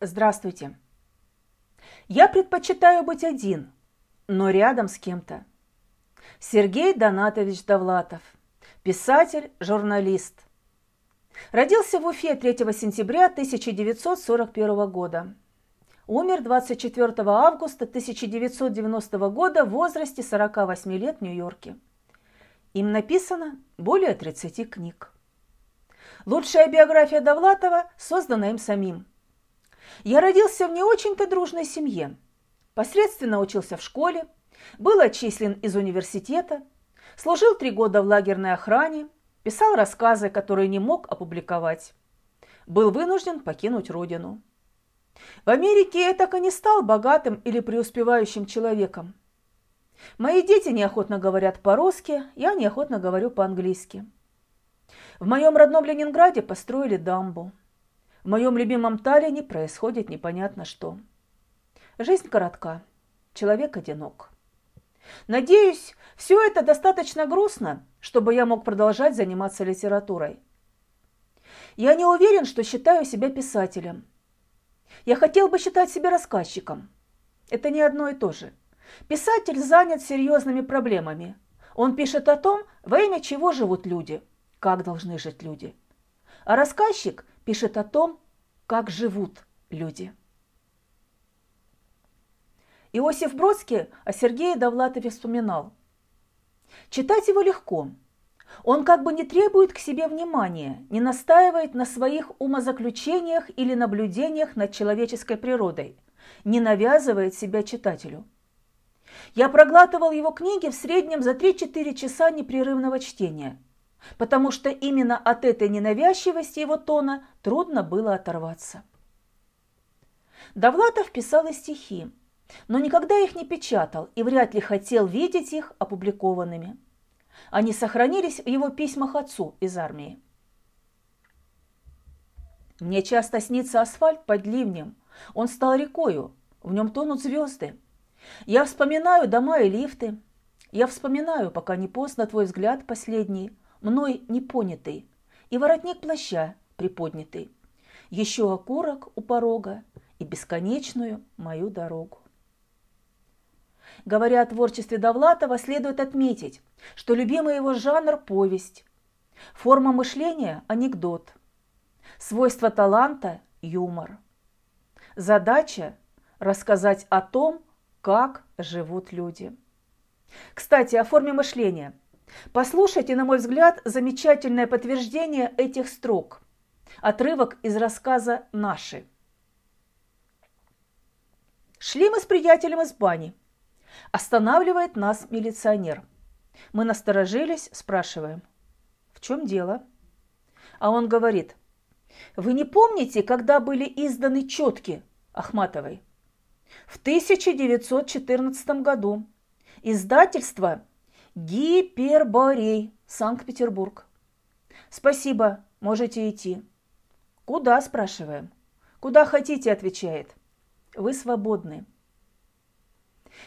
Здравствуйте. Я предпочитаю быть один, но рядом с кем-то. Сергей Донатович Довлатов, писатель, журналист. Родился в Уфе 3 сентября 1941 года. Умер 24 августа 1990 года в возрасте 48 лет в Нью-Йорке. Им написано более 30 книг. Лучшая биография Довлатова создана им самим. Я родился в не очень-то дружной семье. Посредственно учился в школе, был отчислен из университета, служил три года в лагерной охране, писал рассказы, которые не мог опубликовать. Был вынужден покинуть родину. В Америке я так и не стал богатым или преуспевающим человеком. Мои дети неохотно говорят по-русски, я неохотно говорю по-английски. В моем родном Ленинграде построили дамбу. В моем любимом Таллине происходит непонятно что. Жизнь коротка, человек одинок. Надеюсь, все это достаточно грустно, чтобы я мог продолжать заниматься литературой. Я не уверен, что считаю себя писателем. Я хотел бы считать себя рассказчиком. Это не одно и то же. Писатель занят серьезными проблемами. Он пишет о том, во имя чего живут люди, как должны жить люди. А рассказчик пишет о том, как живут люди. Иосиф Бродский о Сергее Довлатове вспоминал. Читать его легко. Он как бы не требует к себе внимания, не настаивает на своих умозаключениях или наблюдениях над человеческой природой, не навязывает себя читателю. Я проглатывал его книги в среднем за 3-4 часа непрерывного чтения – потому что именно от этой ненавязчивости его тона трудно было оторваться. Довлатов писал и стихи, но никогда их не печатал и вряд ли хотел видеть их опубликованными. Они сохранились в его письмах отцу из армии. Мне часто снится асфальт под ливнем. Он стал рекою, в нем тонут звезды. Я вспоминаю дома и лифты. Я вспоминаю, пока не поздно твой взгляд последний – мной непонятый, и воротник плаща приподнятый, еще окурок у порога и бесконечную мою дорогу. Говоря о творчестве Довлатова, следует отметить, что любимый его жанр – повесть, форма мышления – анекдот, свойство таланта – юмор. Задача – рассказать о том, как живут люди. Кстати, о форме мышления – Послушайте, на мой взгляд, замечательное подтверждение этих строк. Отрывок из рассказа «Наши». Шли мы с приятелем из бани. Останавливает нас милиционер. Мы насторожились, спрашиваем. В чем дело? А он говорит. Вы не помните, когда были изданы четки Ахматовой? В 1914 году. Издательство Гиперборей, Санкт-Петербург. Спасибо, можете идти. Куда, спрашиваем. Куда хотите, отвечает. Вы свободны.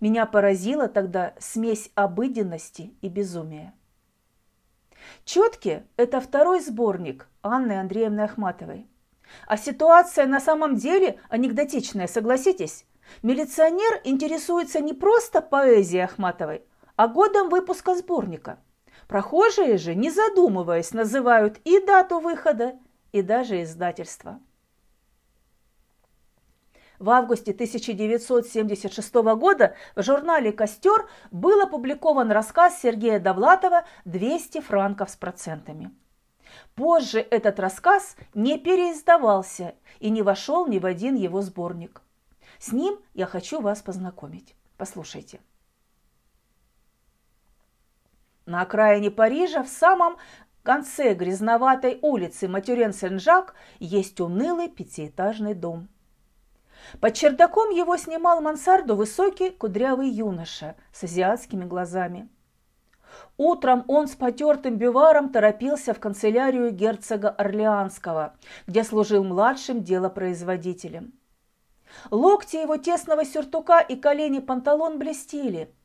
Меня поразила тогда смесь обыденности и безумия. «Четки» – это второй сборник Анны Андреевны Ахматовой. А ситуация на самом деле анекдотичная, согласитесь? Милиционер интересуется не просто поэзией Ахматовой, а годом выпуска сборника. Прохожие же, не задумываясь, называют и дату выхода, и даже издательство. В августе 1976 года в журнале «Костер» был опубликован рассказ Сергея Довлатова «200 франков с процентами». Позже этот рассказ не переиздавался и не вошел ни в один его сборник. С ним я хочу вас познакомить. Послушайте. На окраине Парижа, в самом конце грязноватой улицы Матюрен-Сен-Жак, есть унылый пятиэтажный дом. Под чердаком его снимал мансарду высокий кудрявый юноша с азиатскими глазами. Утром он с потертым биваром торопился в канцелярию герцога Орлеанского, где служил младшим делопроизводителем. Локти его тесного сюртука и колени панталон блестели –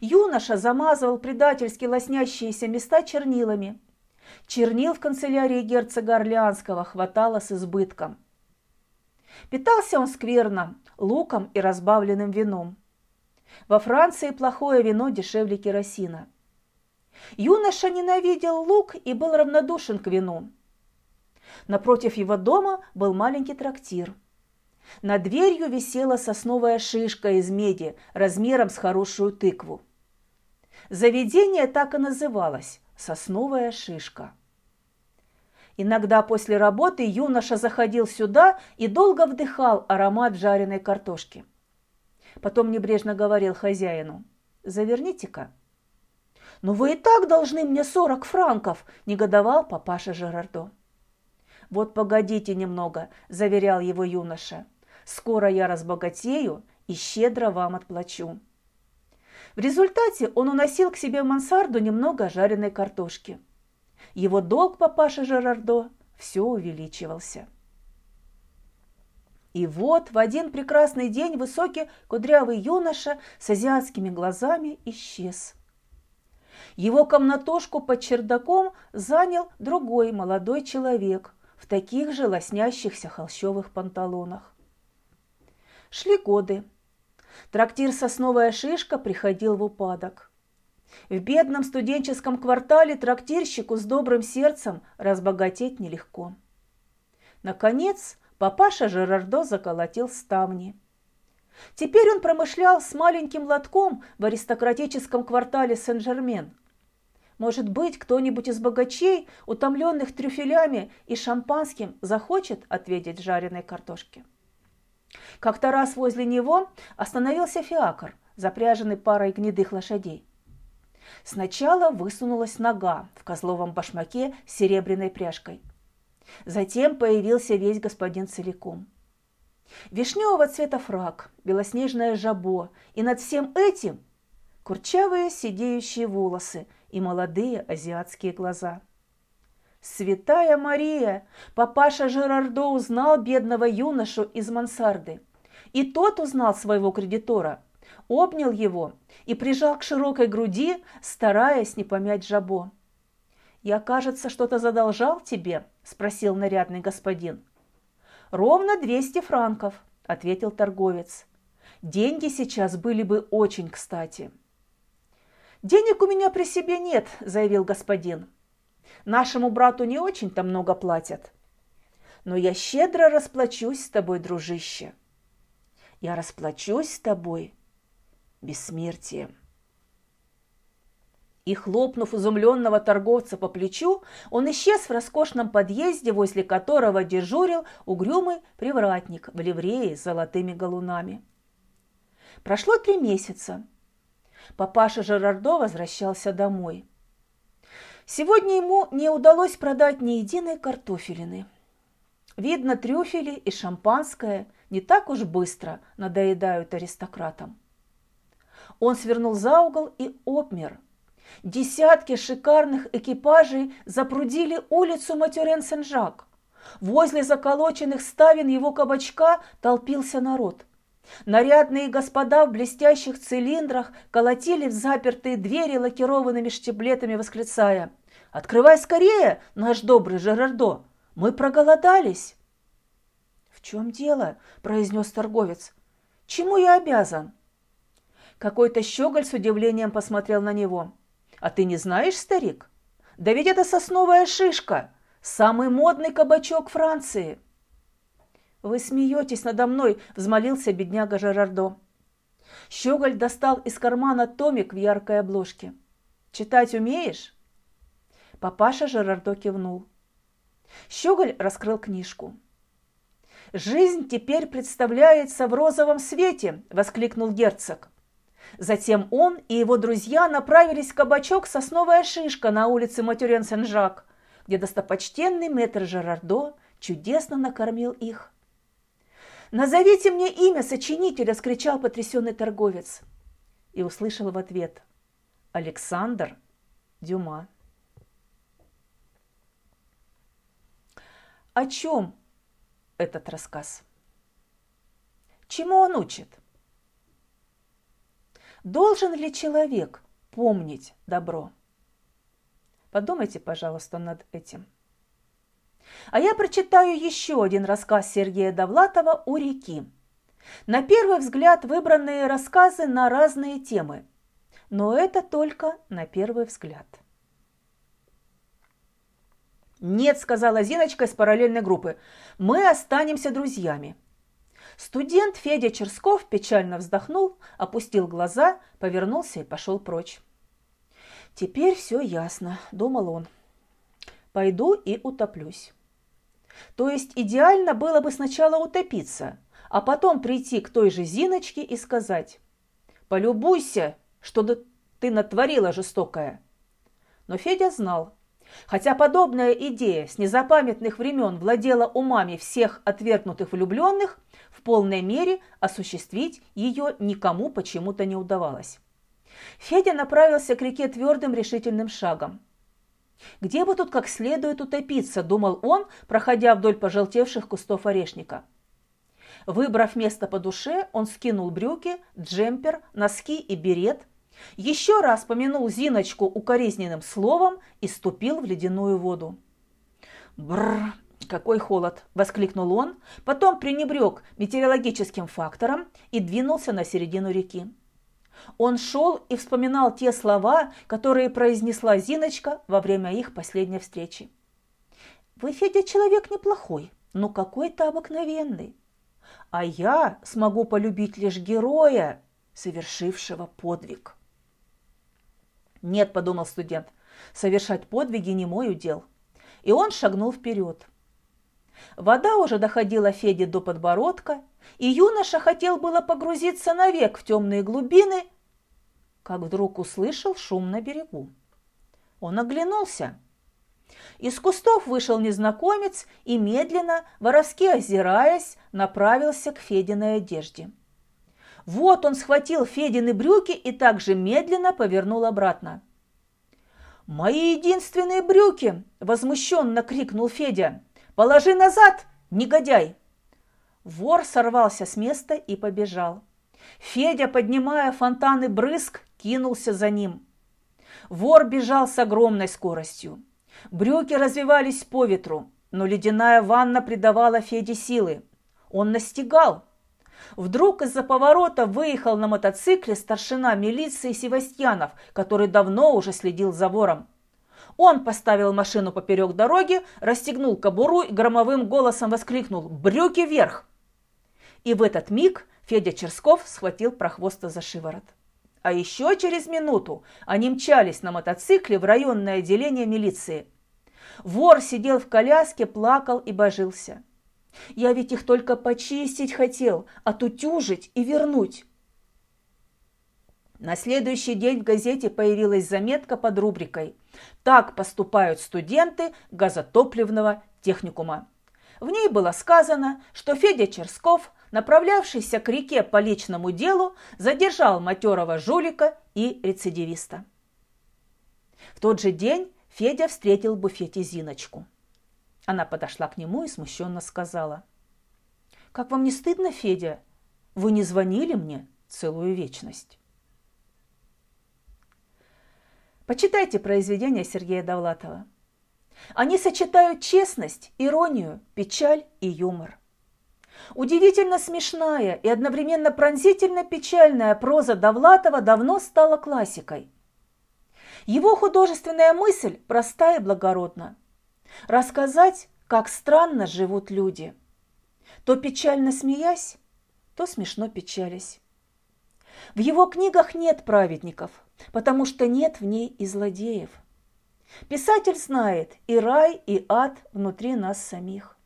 Юноша замазывал предательски лоснящиеся места чернилами. Чернил в канцелярии герцога Орлеанского хватало с избытком. Питался он скверно, луком и разбавленным вином. Во Франции плохое вино дешевле керосина. Юноша ненавидел лук и был равнодушен к вину. Напротив его дома был маленький трактир. Над дверью висела сосновая шишка из меди размером с хорошую тыкву. Заведение так и называлось – «Сосновая шишка». Иногда после работы юноша заходил сюда и долго вдыхал аромат жареной картошки. Потом небрежно говорил хозяину, «Заверните-ка». «Но вы и так должны мне сорок франков», – негодовал папаша Жерардо. «Вот погодите немного», – заверял его юноша. «Скоро я разбогатею и щедро вам отплачу». В результате он уносил к себе в мансарду немного жареной картошки. Его долг папаша Жерардо все увеличивался. И вот в один прекрасный день высокий кудрявый юноша с азиатскими глазами исчез. Его комнатушку под чердаком занял другой молодой человек в таких же лоснящихся холщовых панталонах. Шли годы. Трактир «Сосновая шишка» приходил в упадок. В бедном студенческом квартале трактирщику с добрым сердцем разбогатеть нелегко. Наконец, папаша Жерардо заколотил ставни. Теперь он промышлял с маленьким лотком в аристократическом квартале Сен-Жермен. Может быть, кто-нибудь из богачей, утомленных трюфелями и шампанским, захочет ответить жареной картошке. Как-то раз возле него остановился фиакр, запряженный парой гнедых лошадей. Сначала высунулась нога в козловом башмаке с серебряной пряжкой. Затем появился весь господин целиком. Вишневого цвета фраг, белоснежное жабо, и над всем этим курчавые сидеющие волосы и молодые азиатские глаза. «Святая Мария!» Папаша Жерардо узнал бедного юношу из мансарды. И тот узнал своего кредитора, обнял его и прижал к широкой груди, стараясь не помять жабо. «Я, кажется, что-то задолжал тебе?» – спросил нарядный господин. «Ровно двести франков», – ответил торговец. «Деньги сейчас были бы очень кстати». «Денег у меня при себе нет», – заявил господин. «Нашему брату не очень-то много платят. Но я щедро расплачусь с тобой, дружище. Я расплачусь с тобой бессмертием». И, хлопнув изумленного торговца по плечу, он исчез в роскошном подъезде, возле которого дежурил угрюмый привратник в ливрее с золотыми галунами. Прошло три месяца. Папаша Жерардо возвращался домой. Сегодня ему не удалось продать ни единой картофелины. Видно, трюфели и шампанское не так уж быстро надоедают аристократам. Он свернул за угол и обмер – Десятки шикарных экипажей запрудили улицу Матюрен-Сен-Жак. Возле заколоченных ставен его кабачка толпился народ. Нарядные господа в блестящих цилиндрах колотили в запертые двери лакированными штиблетами, восклицая «Открывай скорее, наш добрый Жерардо! Мы проголодались!» «В чем дело?» – произнес торговец. «Чему я обязан?» Какой-то щеголь с удивлением посмотрел на него. А ты не знаешь, старик? Да ведь это сосновая шишка, самый модный кабачок Франции. Вы смеетесь надо мной, взмолился бедняга Жерардо. Щеголь достал из кармана томик в яркой обложке. «Читать умеешь?» Папаша Жерардо кивнул. Щеголь раскрыл книжку. «Жизнь теперь представляется в розовом свете!» – воскликнул герцог. Затем он и его друзья направились в кабачок «Сосновая шишка» на улице Матюрен-Сен-Жак, где достопочтенный мэтр Жерардо чудесно накормил их. «Назовите мне имя сочинителя!» – скричал потрясенный торговец. И услышал в ответ «Александр Дюма». О чем этот рассказ? Чему он учит? Должен ли человек помнить добро? Подумайте, пожалуйста, над этим. А я прочитаю еще один рассказ Сергея Довлатова «У реки». На первый взгляд выбранные рассказы на разные темы, но это только на первый взгляд. «Нет», – сказала Зиночка из параллельной группы, – «мы останемся друзьями». Студент Федя Черсков печально вздохнул, опустил глаза, повернулся и пошел прочь. «Теперь все ясно», – думал он. «Пойду и утоплюсь». То есть идеально было бы сначала утопиться, а потом прийти к той же Зиночке и сказать «Полюбуйся, что ты натворила жестокая». Но Федя знал, хотя подобная идея с незапамятных времен владела умами всех отвергнутых влюбленных, в полной мере осуществить ее никому почему-то не удавалось. Федя направился к реке твердым решительным шагом. «Где бы тут как следует утопиться?» – думал он, проходя вдоль пожелтевших кустов орешника. Выбрав место по душе, он скинул брюки, джемпер, носки и берет, еще раз помянул Зиночку укоризненным словом и ступил в ледяную воду. «Бррр, какой холод!» – воскликнул он, потом пренебрег метеорологическим фактором и двинулся на середину реки. Он шел и вспоминал те слова, которые произнесла Зиночка во время их последней встречи. «Вы, Федя, человек неплохой, но какой-то обыкновенный. А я смогу полюбить лишь героя, совершившего подвиг». «Нет», – подумал студент, – «совершать подвиги не мой удел». И он шагнул вперед. Вода уже доходила Феде до подбородка, и юноша хотел было погрузиться навек в темные глубины, как вдруг услышал шум на берегу. Он оглянулся. Из кустов вышел незнакомец и медленно, воровски озираясь, направился к Фединой одежде. Вот он схватил Федины брюки и также медленно повернул обратно. «Мои единственные брюки!» – возмущенно крикнул Федя. «Положи назад, негодяй!» Вор сорвался с места и побежал. Федя, поднимая фонтаны брызг, кинулся за ним. Вор бежал с огромной скоростью. Брюки развивались по ветру, но ледяная ванна придавала Феде силы. Он настигал. Вдруг из-за поворота выехал на мотоцикле старшина милиции Севастьянов, который давно уже следил за вором. Он поставил машину поперек дороги, расстегнул кобуру и громовым голосом воскликнул «Брюки вверх!». И в этот миг Федя Черсков схватил прохвоста за шиворот. А еще через минуту они мчались на мотоцикле в районное отделение милиции. Вор сидел в коляске, плакал и божился. Я ведь их только почистить хотел, отутюжить и вернуть. На следующий день в газете появилась заметка под рубрикой «Так поступают студенты газотопливного техникума». В ней было сказано, что Федя Черсков, направлявшийся к реке по личному делу, задержал матерого жулика и рецидивиста. В тот же день Федя встретил в буфете Зиночку. Она подошла к нему и смущенно сказала. «Как вам не стыдно, Федя? Вы не звонили мне целую вечность?» Почитайте произведения Сергея Довлатова. Они сочетают честность, иронию, печаль и юмор. Удивительно смешная и одновременно пронзительно печальная проза Довлатова давно стала классикой. Его художественная мысль проста и благородна. Рассказать, как странно живут люди. То печально смеясь, то смешно печалясь. В его книгах нет праведников, потому что нет в ней и злодеев. Писатель знает и рай, и ад внутри нас самих.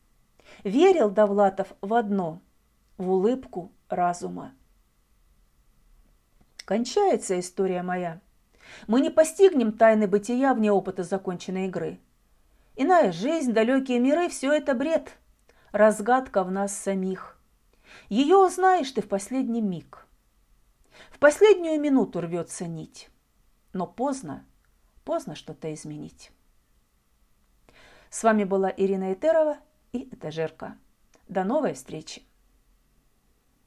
Верил Довлатов в одно – в улыбку разума. Кончается история моя. Мы не постигнем тайны бытия вне опыта законченной игры. Иная жизнь, далекие миры – все это бред. Разгадка в нас самих. Ее узнаешь ты в последний миг. В последнюю минуту рвется нить. Но поздно, поздно что-то изменить. С вами была Ирина Этерова и Этажерка. До новой встречи!